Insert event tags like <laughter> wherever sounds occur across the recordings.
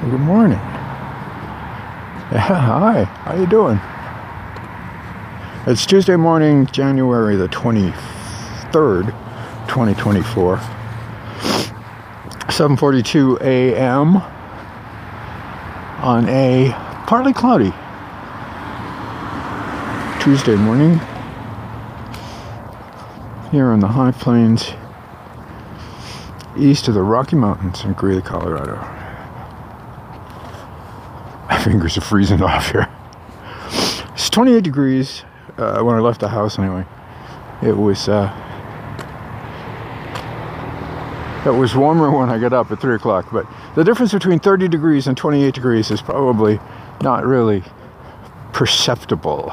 Good morning. Yeah, hi. How you doing? It's Tuesday morning, January the 23rd, 2024. 7:42 a.m. on a partly cloudy Tuesday morning here in the high plains east of the Rocky Mountains in Greeley, Colorado. <laughs> Fingers are freezing off here. It's 28 degrees uh, when I left the house anyway. It was uh, it was warmer when I got up at 3 o'clock, but the difference between 30 degrees and 28 degrees is probably not really perceptible.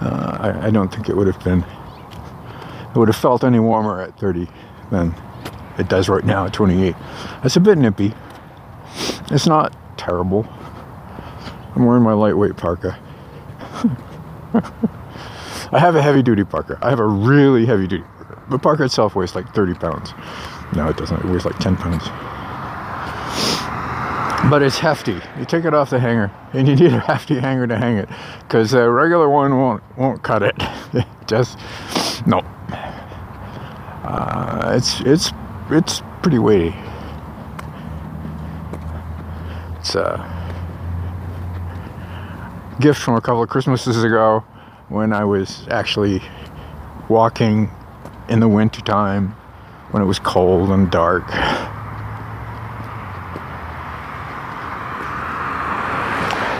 Uh, I, I don't think it would have been, it would have felt any warmer at 30 than it does right now at 28. It's a bit nippy. It's not terrible. I'm wearing my lightweight parka. <laughs> I have a heavy duty parka. I have a really heavy duty parka. The parka itself weighs like 30 pounds. No, it doesn't. It weighs like 10 pounds. But it's hefty. You take it off the hanger, and you need a hefty hanger to hang it, because a regular one won't won't cut <laughs> it. Just no. Uh, it's it's it's pretty weighty. It's a gift from a couple of Christmases ago when I was actually walking in the wintertime when it was cold and dark.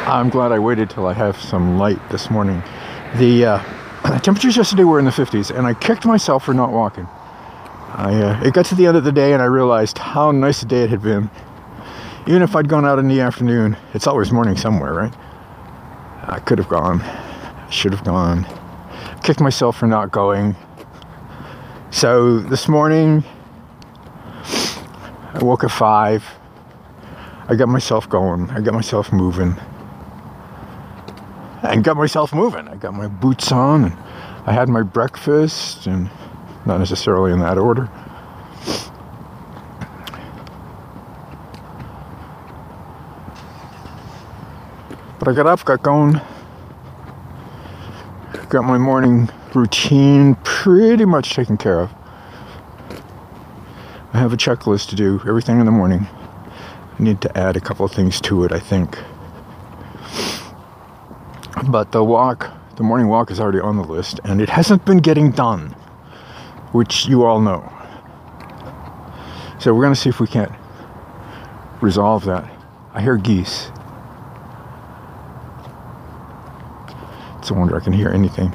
I'm glad I waited till I have some light this morning. The uh, <clears throat> temperatures yesterday were in the 50s, and I kicked myself for not walking. I, uh, it got to the end of the day, and I realized how nice a day it had been. Even if I'd gone out in the afternoon, it's always morning somewhere, right? I could have gone, should have gone. Kicked myself for not going. So this morning, I woke at five. I got myself going. I got myself moving. And got myself moving. I got my boots on and I had my breakfast and not necessarily in that order. But I got up, got going, got my morning routine pretty much taken care of. I have a checklist to do everything in the morning. I need to add a couple of things to it, I think. But the walk, the morning walk is already on the list, and it hasn't been getting done, which you all know. So we're going to see if we can't resolve that. I hear geese. It's a wonder I can hear anything.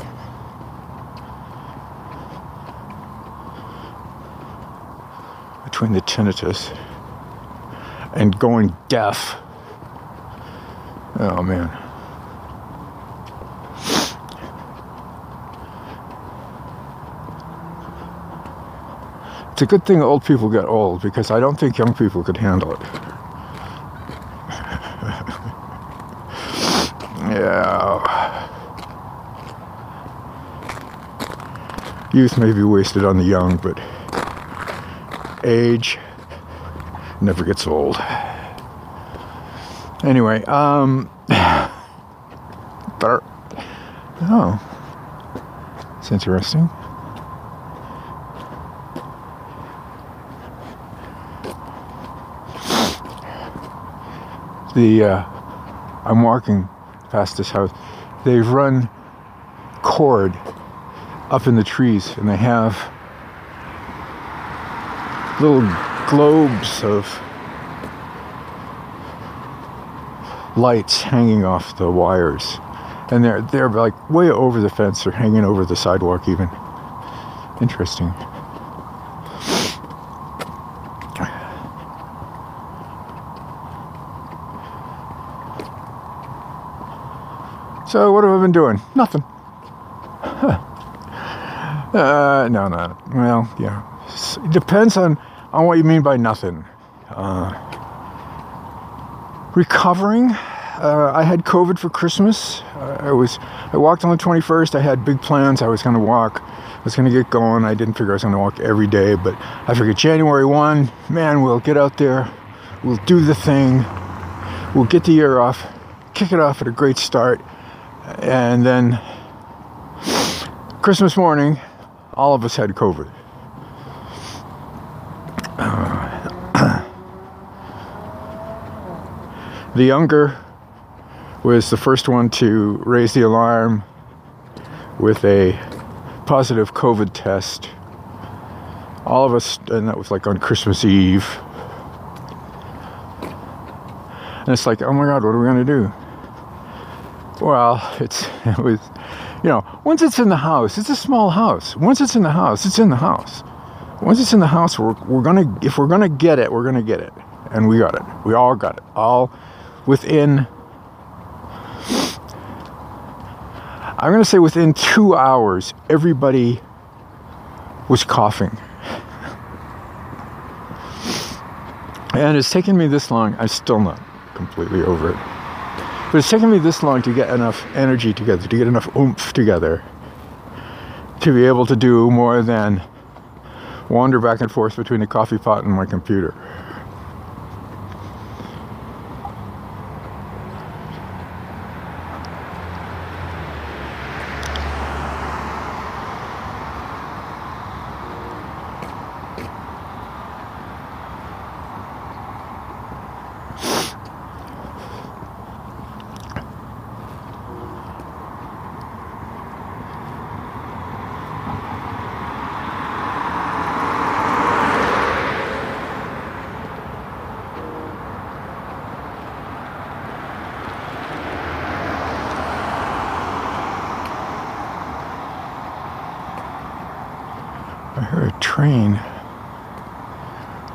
Between the tinnitus and going deaf. Oh man. It's a good thing old people get old because I don't think young people could handle it. yeah. Youth may be wasted on the young, but age never gets old. Anyway, um, <sighs> but oh, it's interesting. The uh, I'm walking past this house. They've run cord up in the trees, and they have little globes of lights hanging off the wires, and they're they're like way over the fence or hanging over the sidewalk even. Interesting. So what have I been doing? Nothing. Uh, no, no. Well, yeah. It depends on on what you mean by nothing. Uh, recovering. Uh, I had COVID for Christmas. Uh, I was I walked on the 21st. I had big plans. I was going to walk. I was going to get going. I didn't figure I was going to walk every day, but I figured January 1, man, we'll get out there. We'll do the thing. we'll get the year off, kick it off at a great start, and then Christmas morning, all of us had COVID. <clears throat> the younger was the first one to raise the alarm with a positive COVID test. All of us, and that was like on Christmas Eve. And it's like, oh my God, what are we going to do? Well, it's, <laughs> it was, you know, once it's in the house, it's a small house. Once it's in the house, it's in the house. Once it's in the house, we're, we're gonna, if we're gonna get it, we're gonna get it. And we got it. We all got it. All within, I'm gonna say within two hours, everybody was coughing. And it's taken me this long, I'm still not completely over it. But it's taken me this long to get enough energy together, to get enough oomph together, to be able to do more than wander back and forth between the coffee pot and my computer. I heard a train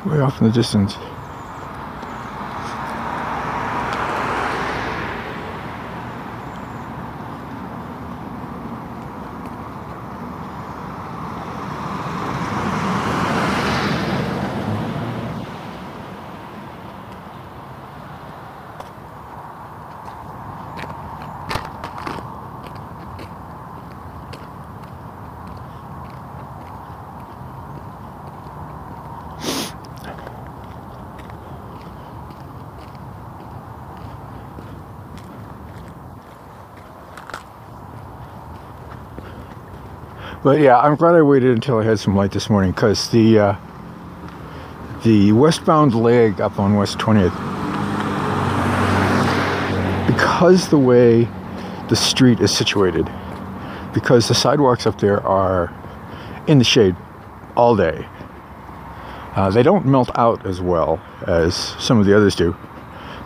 way off in the distance. But yeah, I'm glad I waited until I had some light this morning because the uh, the westbound leg up on West 20th, because the way the street is situated, because the sidewalks up there are in the shade all day, uh, they don't melt out as well as some of the others do.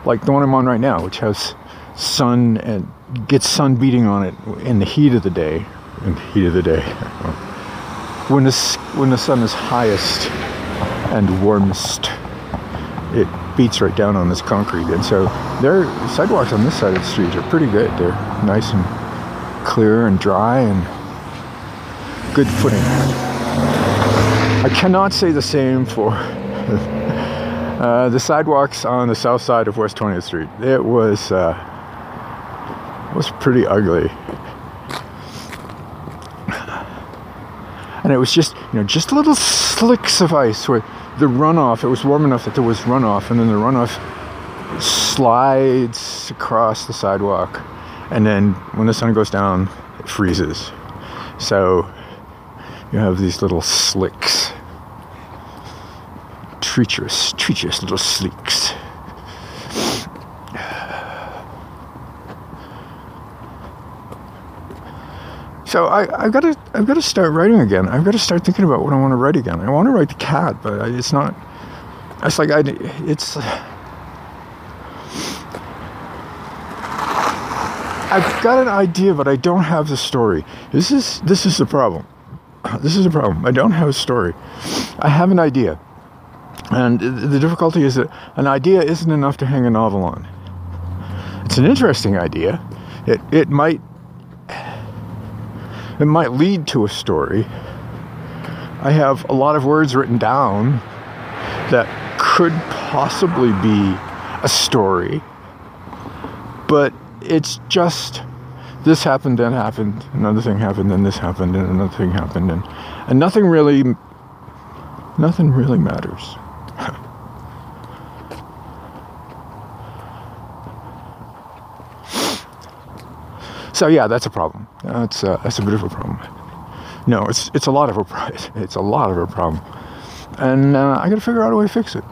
Like the one I'm on right now, which has sun and gets sun beating on it in the heat of the day in the heat of the day. When the, when the sun is highest and warmest, it beats right down on this concrete. And so their sidewalks on this side of the street are pretty good. They're nice and clear and dry and good footing. I cannot say the same for <laughs> uh, the sidewalks on the south side of West 20th Street. It was uh, was pretty ugly. And it was just you know just little slicks of ice where the runoff it was warm enough that there was runoff and then the runoff slides across the sidewalk. And then when the sun goes down it freezes. So you have these little slicks. Treacherous treacherous little slicks So I, have got to I've got to start writing again. I've got to start thinking about what I want to write again. I want to write the cat, but it's not. It's like I it's. I've got an idea, but I don't have the story. This is this is the problem. This is a problem. I don't have a story. I have an idea, and the difficulty is that an idea isn't enough to hang a novel on. It's an interesting idea. It it might it might lead to a story. I have a lot of words written down that could possibly be a story, but it's just this happened, then happened, another thing happened, then this happened, and another thing happened, and, and nothing really, nothing really matters. So yeah, that's a problem. That's uh, that's a bit of a problem. No, it's it's a lot of a <laughs> it's a lot of a problem, and uh, I got to figure out a way to fix it.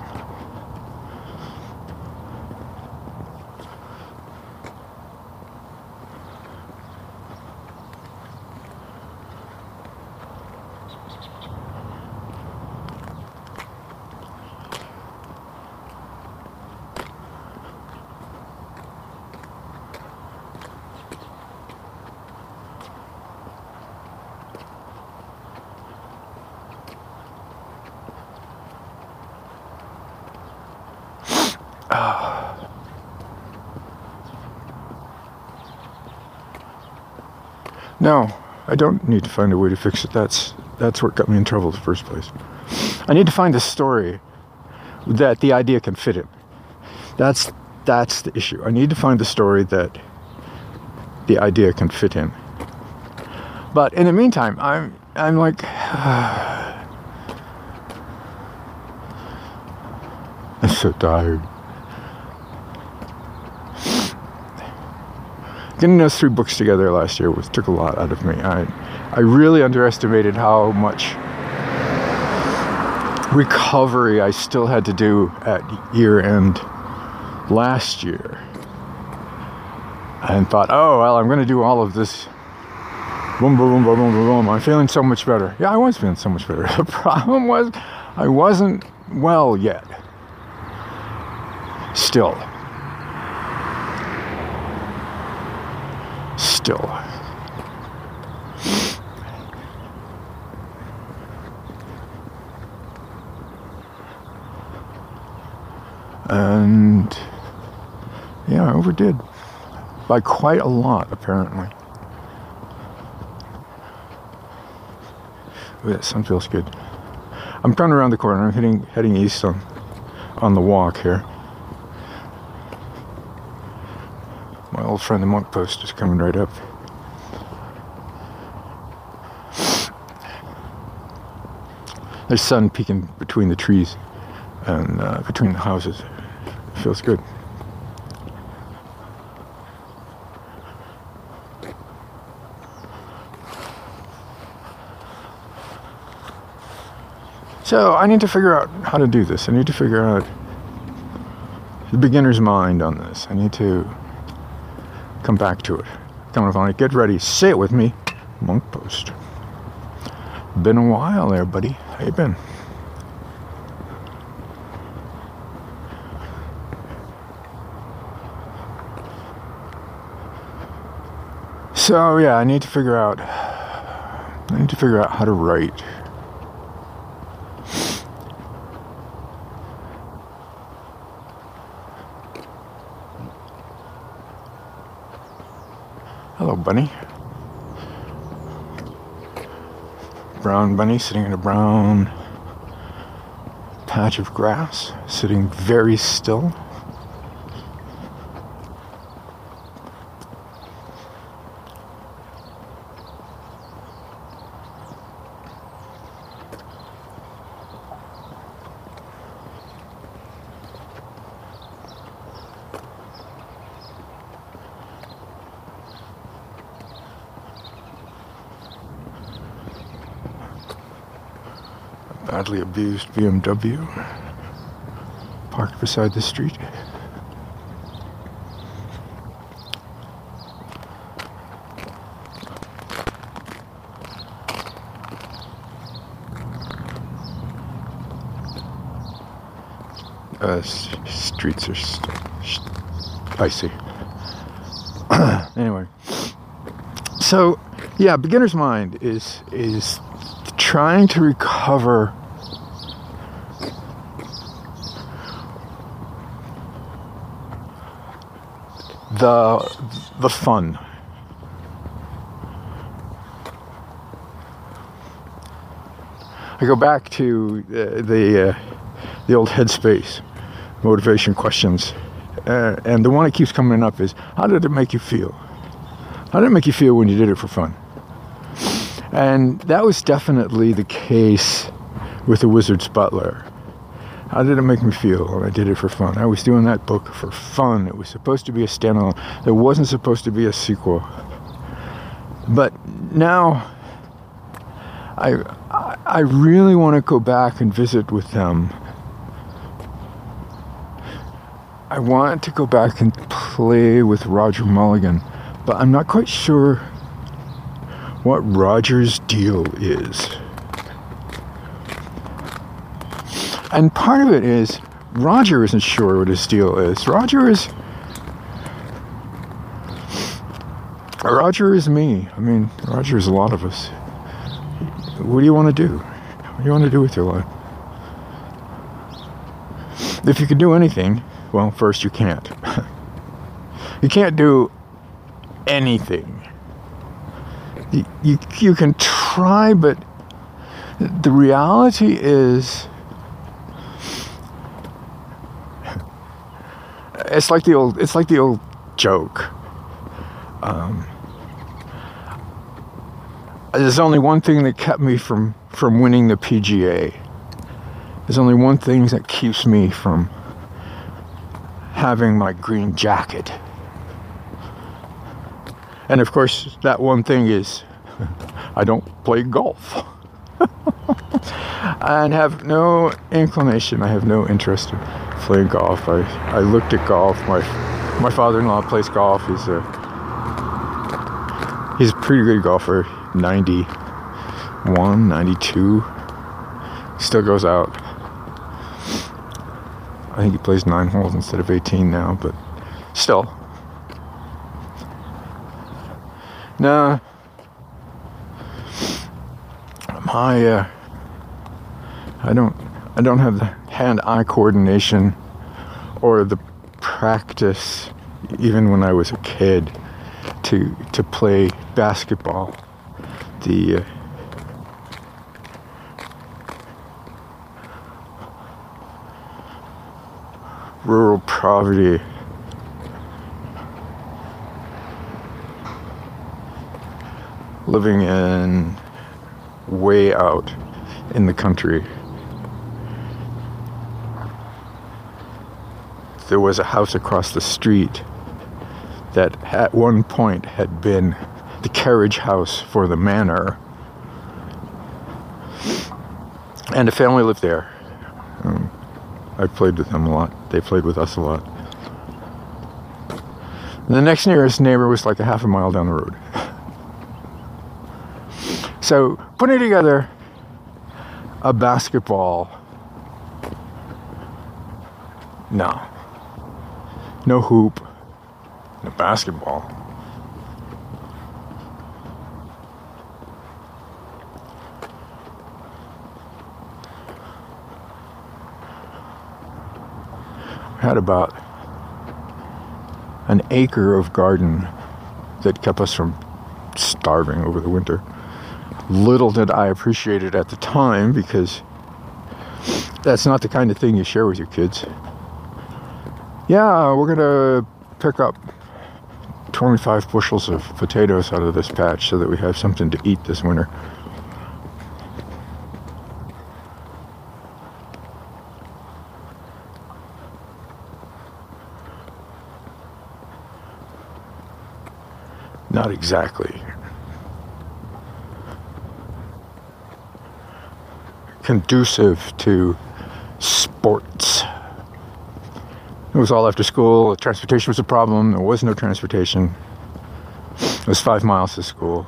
No, I don't need to find a way to fix it. That's that's what got me in trouble in the first place. I need to find a story that the idea can fit in. That's that's the issue. I need to find a story that the idea can fit in. But in the meantime, I'm I'm like <sighs> I'm so tired. Getting those three books together last year was took a lot out of me. I I really underestimated how much recovery I still had to do at year end last year. And thought, oh well, I'm going to do all of this. Boom, boom, boom, boom, boom, boom. I'm feeling so much better. Yeah, I was feeling so much better. <laughs> The problem was, I wasn't well yet. Still. still. And yeah, I overdid by quite a lot, apparently. Oh, that sun feels good. I'm coming around the corner. I'm heading heading east on on the walk here. My old friend the monk post is coming right up. There's sun peeking between the trees and uh, between the houses. Feels good. So I need to figure out how to do this. I need to figure out the beginner's mind on this. I need to come back to it. Come on. Get ready. Say it with me. Monk Post. Been a while there, buddy. How you been? So yeah, I need to figure out I need to figure out how to write Hello, bunny. Brown bunny sitting in a brown patch of grass, sitting very still. Badly abused BMW parked beside the street. Uh, streets are icy. <clears throat> anyway, so yeah, beginner's mind is is trying to recover the the fun. I go back to uh, the uh, the old headspace motivation questions, uh, and the one that keeps coming up is, "How did it make you feel? How did it make you feel when you did it for fun?" And that was definitely the case with the Wizard's Butler. How did it make me feel I did it for fun? I was doing that book for fun. It was supposed to be a standalone. There wasn't supposed to be a sequel. But now I I really want to go back and visit with them. I want to go back and play with Roger Mulligan, but I'm not quite sure what Roger's deal is. And part of it is Roger isn't sure what his deal is. Roger is Roger is me. I mean, Roger is a lot of us. What do you want to do? What do you want to do with your life? If you could do anything, well, first you can't. <laughs> you can't do anything. You, you, you can try, but the reality is it's like the old it's like the old joke um, there's only one thing that kept me from from winning the PGA. There's only one thing that keeps me from having my green jacket. And of course, that one thing is <laughs> I don't play golf. <laughs> and have no inclination, I have no interest in playing golf. I, I looked at golf. My my father-in-law plays golf. He's a he's a pretty good golfer. 91, 92. Still goes out. I think he plays nine holes instead of 18 now, but still. Nah. My, uh, I don't, I don't have the hand-eye coordination or the practice, even when I was a kid, to to play basketball the uh, rural poverty living in way out in the country there was a house across the street that at one point had been the carriage house for the manor. And a family lived there. Um, I played with them a lot. They played with us a lot. And the next nearest neighbor was like a half a mile down the road. So putting together a basketball, no, no hoop, no basketball. had about an acre of garden that kept us from starving over the winter. Little did I appreciate it at the time because that's not the kind of thing you share with your kids. Yeah, we're gonna pick up 25 bushels of potatoes out of this patch so that we have something to eat this winter. Not exactly. Conducive to sports. It was all after school. Transportation was a problem. There was no transportation. It was five miles to school.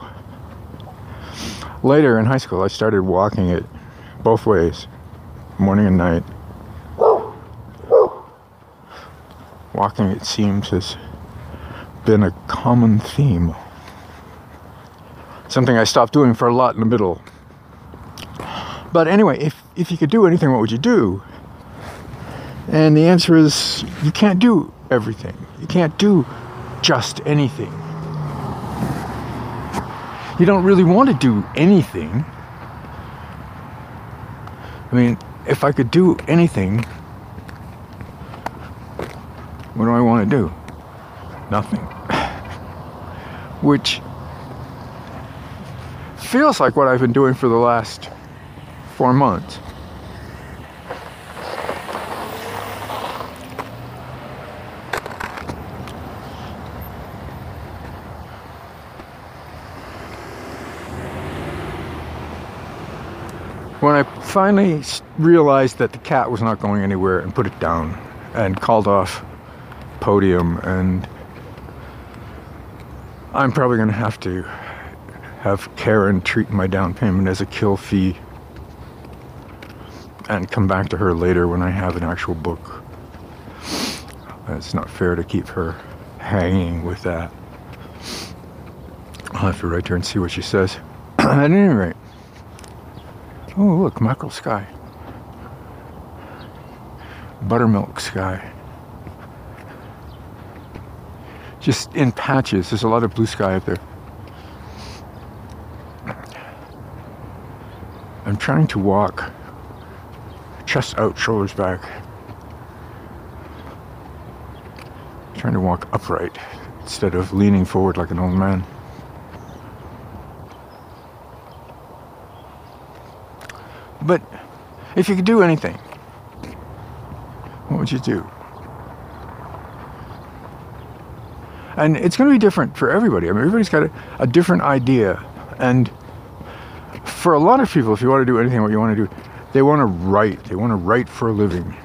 Later in high school, I started walking it both ways, morning and night. Walking, it seems, has been a common theme. Something I stopped doing for a lot in the middle. But anyway, if, if you could do anything, what would you do? And the answer is you can't do everything. You can't do just anything. You don't really want to do anything. I mean, if I could do anything, what do I want to do? Nothing <laughs> which feels like what I've been doing for the last four months. When I finally realized that the cat was not going anywhere and put it down and called off podium and I'm probably going to have to have Karen treat my down payment as a kill fee and come back to her later when I have an actual book. It's not fair to keep her hanging with that. I'll have to write her and see what she says. <clears throat> At any rate, oh look, mackerel sky, buttermilk sky. Just in patches. There's a lot of blue sky up there. I'm trying to walk chest out, shoulders back. Trying to walk upright instead of leaning forward like an old man. But if you could do anything, what would you do? And it's going to be different for everybody. I mean, everybody's got a, a different idea. And for a lot of people, if you want to do anything, what you want to do, they want to write. They want to write for a living.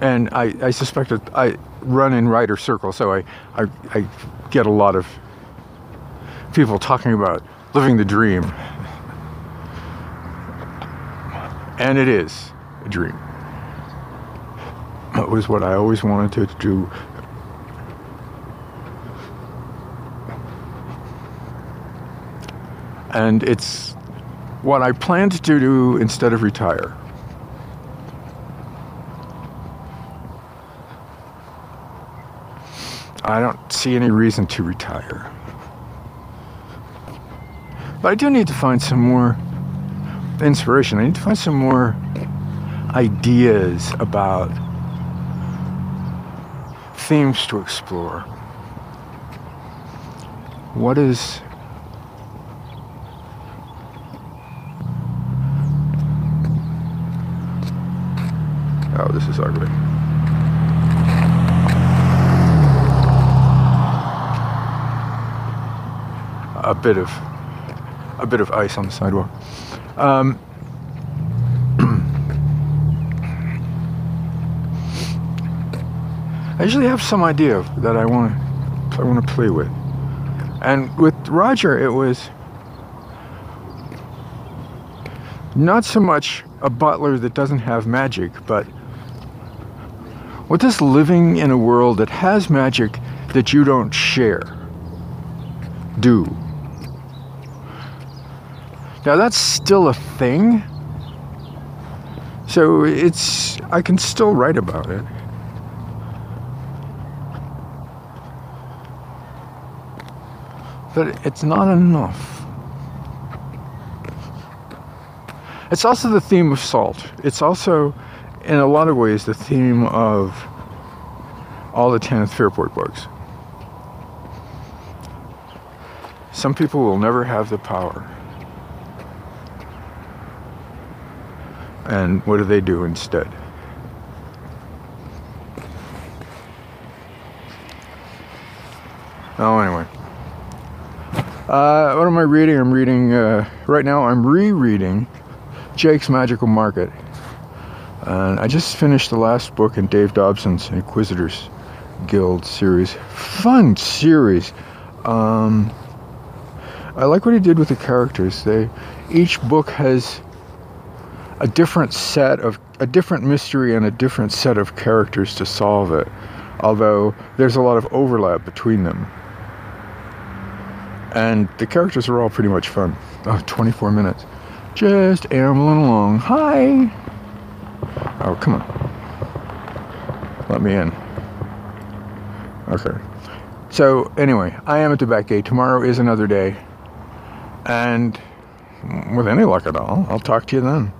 And I, I suspect that I run in writer circles, so I, I, I get a lot of people talking about living the dream. And it is a dream. It was what I always wanted to do. And it's what I plan to do instead of retire. I don't see any reason to retire. But I do need to find some more inspiration. I need to find some more ideas about themes to explore. What is Oh, this is ugly. A bit of a bit of ice on the sidewalk. Um, <clears throat> I usually have some idea that I want to I want to play with, and with Roger, it was not so much a butler that doesn't have magic, but what does living in a world that has magic that you don't share do? Now that's still a thing. So it's I can still write about it. But it's not enough. It's also the theme of salt. It's also in a lot of ways, the theme of all the Tanyth Fairport books. Some people will never have the power. And what do they do instead? Oh, anyway. Uh, what am I reading? I'm reading, uh, right now, I'm rereading Jake's Magical Market and I just finished the last book in Dave Dobson's Inquisitors Guild series. Fun series. Um, I like what he did with the characters. They each book has a different set of a different mystery and a different set of characters to solve it. Although there's a lot of overlap between them. And the characters are all pretty much fun. Oh, 24 minutes. Just ambling along. Hi. Oh, come on. Let me in. Okay. So, anyway, I am at the back gate. Tomorrow is another day. And with any luck at all, I'll talk to you then.